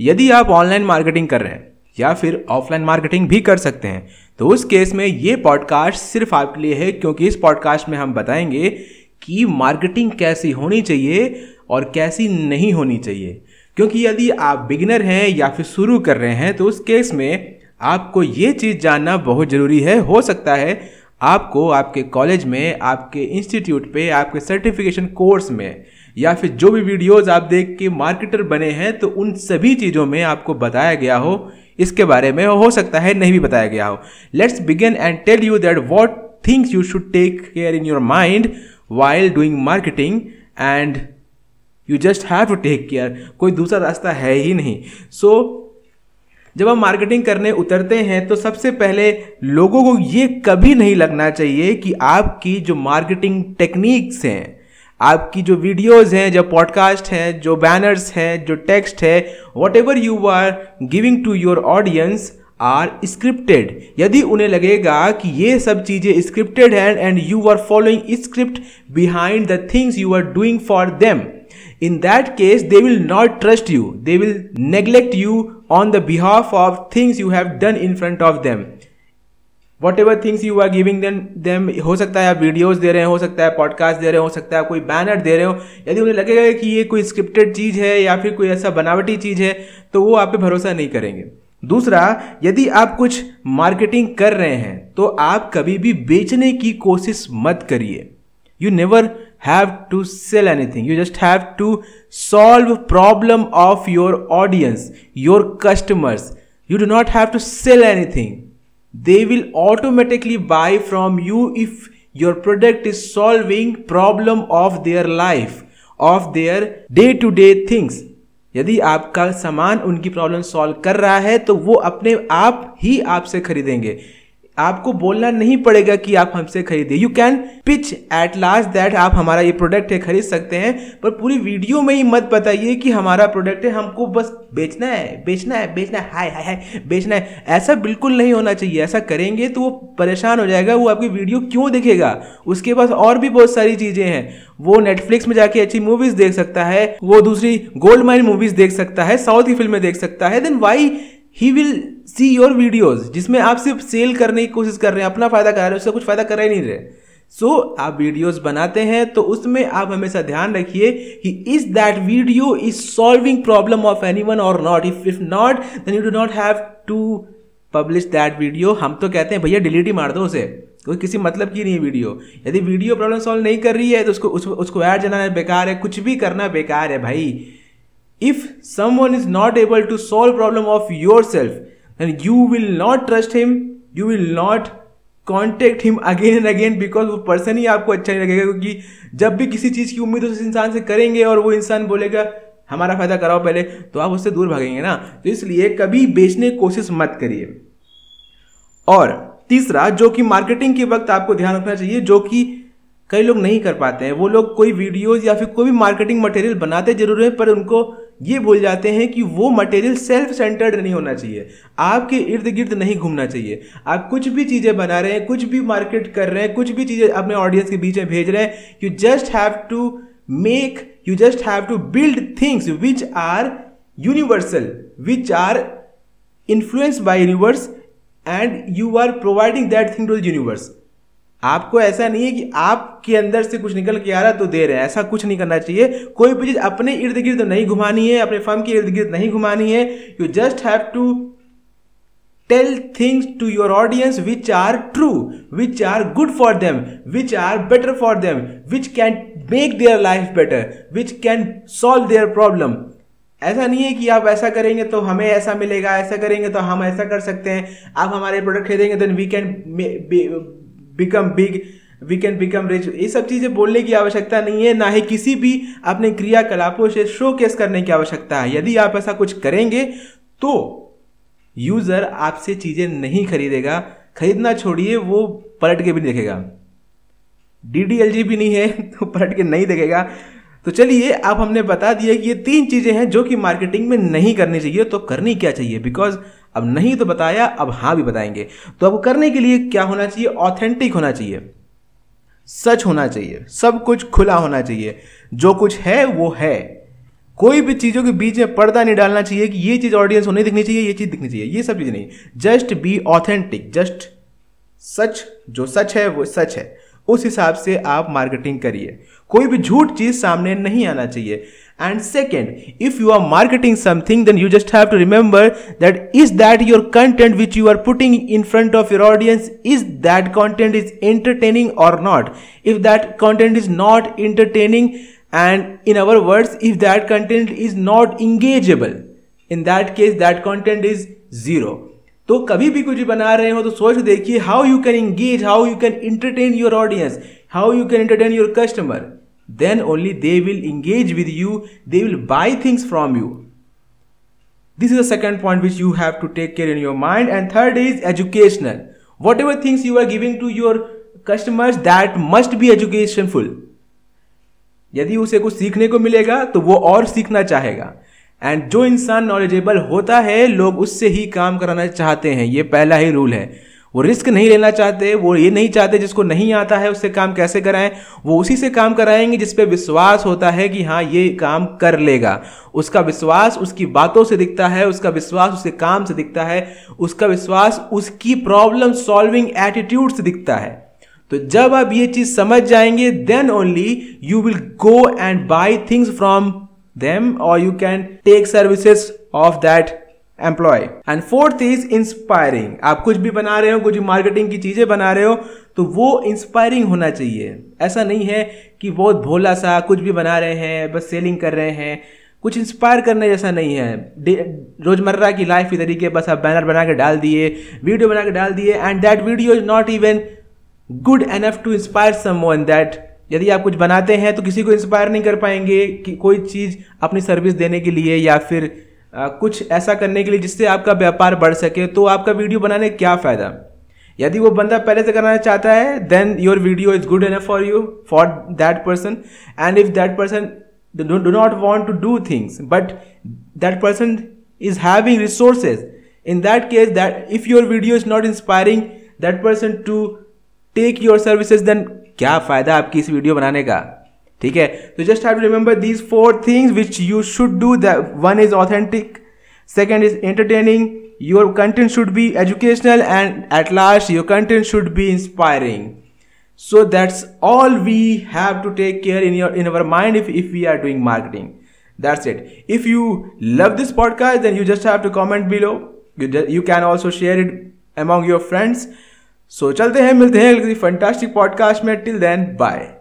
यदि आप online marketing कर रहे हैं, या फिर ऑफलाइन मार्केटिंग भी कर सकते हैं तो उस केस में ये पॉडकास्ट सिर्फ़ आपके लिए है, क्योंकि इस पॉडकास्ट में हम बताएँगे कि मार्केटिंग कैसी होनी चाहिए और कैसी नहीं होनी चाहिए। क्योंकि यदि आप बिगिनर हैं या फिर शुरू कर रहे हैं तो उस केस में आपको ये चीज़ जानना बहुत ज़रूरी है। हो सकता है आपको आपके कॉलेज में, आपके इंस्टीट्यूट पे, आपके सर्टिफिकेशन कोर्स में या फिर जो भी वीडियोस आप देख के मार्केटर बने हैं तो उन सभी चीज़ों में आपको बताया गया हो। इसके बारे में हो सकता है नहीं भी बताया गया हो। Let's begin and tell you that what things you should take care in your mind while doing marketing and you just have to take care कोई दूसरा रास्ता है ही नहीं। सो so, जब हम मार्केटिंग करने उतरते हैं तो सबसे पहले लोगों को ये कभी नहीं लगना चाहिए कि आपकी जो मार्केटिंग टेक्निक्स हैं आपकी जो वीडियोस हैं, जो पॉडकास्ट हैं, जो बैनर्स हैं, जो टेक्स्ट है whatever you are giving to your audience are scripted यदि उन्हें लगेगा कि ये सब चीज़ें स्क्रिप्टेड हैं and you are following script behind the things you are doing for them in that case they will not trust you. They will neglect you on the behalf of things you have done in front of them. Whatever things you are giving them them हो सकता है आप videos दे रहे हैं सकता है podcast they रहे हो सकता है कोई बैनर दे रहे हो, यदि उन्हें लगेगा कि ये कोई स्क्रिप्टेड चीज़ है या फिर कोई ऐसा बनावटी चीज़ है तो वो आप पे भरोसा नहीं करेंगे। दूसरा, यदि आप कुछ मार्केटिंग कर रहे हैं तो आप कभी भी बेचने की कोशिश मत करिए। You never have to sell anything. You just have to solve problem of your audience, your customers. You do not have to sell anything. They will automatically buy from you if your product is solving problem of their life of their day to day things यदि आपका सामान उनकी problem solve कर रहा है तो वो अपने आप ही आपसे खरीदेंगे। आपको बोलना नहीं पड़ेगा कि आप हमसे खरीदे। You can pitch at last that आप हमारा ये प्रोडक्ट है, खरीद सकते हैं, पर पूरी वीडियो में ही मत बताइए कि हमारा प्रोडक्ट है, हमको बस बेचना है बेचना है बेचना है, हाय हाय हाय, बेचना है। ऐसा बिल्कुल नहीं होना चाहिए। ऐसा करेंगे तो वो परेशान हो जाएगा, वो आपकी वीडियो क्यों देखेगा? उसके पास और भी बहुत सारी चीज़ें हैं। वो नेटफ्लिक्स में जाके अच्छी मूवीज़ देख सकता है, वो दूसरी गोल्ड माइन मूवीज़ देख सकता है साउथ की फ़िल्में देख सकता है then why he will see your videos जिसमें आप सिर्फ़ सेल करने की कोशिश कर रहे हैं अपना फ़ायदा करा रहे हैं उससे कुछ फ़ायदा करा ही नहीं रहे। सो so, आप वीडियोस बनाते हैं तो उसमें आप हमेशा ध्यान रखिए कि is that video is solving problem of anyone or not if if not then you do not have to publish that video हम तो कहते हैं भैया डिलीट ही मार दो उसे। कोई किसी मतलब की नहीं है वीडियो यदि वीडियो प्रॉब्लम सॉल्व नहीं कर रही है तो उसको उसको, उसको ऐड जलाना बेकार है कुछ भी करना बेकार है भाई। If someone is not able to solve problem of yourself, then you will not trust him, you will not contact him again and again because वो पर्सन ही आपको अच्छा नहीं लगेगा क्योंकि जब भी किसी चीज़ की उम्मीद उस इंसान से करेंगे और वो इंसान बोलेगा, हमारा फ़ायदा कराओ पहले तो आप उससे दूर भागेंगे ना। तो इसलिए कभी बेचने की कोशिश मत करिए। और तीसरा, जो कि मार्केटिंग के वक्त आपको ध्यान रखना चाहिए, जो कि कई लोग नहीं कर पाते हैं। वो लोग कोई वीडियोज़ या फिर कोई भी मार्केटिंग मटेरियल बनाते ज़रूर है, पर उनको ये बोल जाते हैं कि वो मटेरियल सेल्फ सेंटर्ड नहीं होना चाहिए। आपके इर्द गिर्द नहीं घूमना चाहिए। आप कुछ भी चीज़ें बना रहे हैं, कुछ भी मार्केट कर रहे हैं, कुछ भी चीज़ें अपने ऑडियंस के बीच में भेज रहे हैं you just have to make you just have to build things which are universal which are influence by universe and you are providing that thing to the universe आपको ऐसा नहीं है कि आपके अंदर से कुछ निकल के आ रहा है तो दे रहे हैं। ऐसा कुछ नहीं करना चाहिए। कोई भी चीज़ अपने इर्द गिर्द नहीं घुमानी है, अपने फर्म के इर्द गिर्द नहीं घुमानी है। You just have to tell things to your audience which are true which are good for them which are better for them which can make their life better which can solve their problem ऐसा नहीं है कि आप ऐसा करेंगे तो हमें ऐसा मिलेगा, ऐसा करेंगे तो हम ऐसा कर सकते हैं। आप हमारे प्रोडक्ट खरीदेंगे then we can become big we can become rich ये सब चीज़ें बोलने की आवश्यकता नहीं है, ना ही किसी भी अपने क्रियाकलापों से शो केस करने की आवश्यकता है। यदि आप ऐसा कुछ करेंगे तो यूज़र आपसे चीज़ें नहीं खरीदेगा। खरीदना छोड़िए, वो पलट के भी देखेगा। डी डी एल जी भी नहीं है तो पलट के नहीं देखेगा। तो चलिए, अब हमने बता दिया कि ये तीन चीज़ें हैं जो कि मार्केटिंग में नहीं करनी चाहिए तो करनी क्या चाहिए? बिकॉज़ अब नहीं तो बताया, अब हाँ भी बताएँगे। तो अब करने के लिए क्या होना चाहिए? ऑथेंटिक होना चाहिए। सच होना चाहिए। सब कुछ खुला होना चाहिए। जो कुछ है, वो है। कोई भी चीज़ों के बीच में पर्दा नहीं डालना चाहिए कि ये चीज़ ऑडियंस को नहीं दिखनी चाहिए, ये चीज़ दिखनी चाहिए। ये सब चीज़ नहीं। जस्ट बी ऑथेंटिक जस्ट सच, जो सच है, वो सच है। उस हिसाब से आप मार्केटिंग करिए। कोई भी झूठ चीज़ सामने नहीं आना चाहिए। And second if you are marketing something then you just have to remember that is that your content which you are putting in front of your audience is that content is entertaining or not if that content is not entertaining and in our words if that content is not engageable in that case that content is zero तो कभी भी कुछ बना रहे हो तो सोच देखिए how you can engage how you can entertain your audience how you can entertain your customer then only they will engage with you they will buy things from you this is the second point which you have to take care in your mind and third is educational whatever things you are giving to your customers that must be educationful यदि उसे कुछ सीखने को मिलेगा तो वो और सीखना चाहेगा। एंड जो इंसान नॉलेजेबल होता है, लोग उससे ही काम कराना चाहते हैं। ये पहला ही रूल है। वो रिस्क नहीं लेना चाहते, वो ये नहीं चाहते जिसको नहीं आता है, उससे काम कैसे कराएँ? वो उसी से काम कराएँगे जिस पे विश्वास होता है कि हाँ ये काम कर लेगा। उसका विश्वास उसकी बातों से दिखता है, उसका विश्वास उसके काम से दिखता है, उसका विश्वास उसकी प्रॉब्लम सॉल्विंग एटीट्यूड से दिखता है। तो जब आप ये चीज़ समझ जाएँगे then only you will go and buy things from them और you can take services of that employ and fourth is inspiring आप कुछ भी बना रहे हो, कुछ मार्केटिंग की चीज़ें बना रहे हो तो वो इंस्पायरिंग होना चाहिए। ऐसा नहीं है कि बहुत भोला सा कुछ भी बना रहे हैं, बस सेलिंग कर रहे हैं। कुछ इंस्पायर करने जैसा नहीं है। रोज़मर्रा की लाइफ की तरीके बस आप बैनर बना के डाल दिए वीडियो बना के डाल दिए and that video is not even good enough to inspire someone that यदि आप कुछ बनाते हैं तो किसी को इंस्पायर नहीं कर पाएँगे कि कोई चीज़ अपनी सर्विस देने के लिए या फिर आ, कुछ ऐसा करने के लिए जिससे आपका व्यापार बढ़ सके तो आपका वीडियो बनाने क्या फ़ायदा? यदि वो बंदा पहले से कराना चाहता है then your video is good enough for you for that person and if that person do not want to do things but that person is having resources in that case that if your video is not inspiring that person to take your services then क्या फायदा आपकी इस video बनाने का ठीक है तो just have to remember these four things which you should do the one is authentic second is entertaining your content should be educational and at last your content should be inspiring so that's all we have to take care in your in our mind if, if we are doing marketing that's it if you love this podcast then you just have to comment below you, you can also share it among your friends So चलते हैं मिलते हैं fantastic podcast में. Till then bye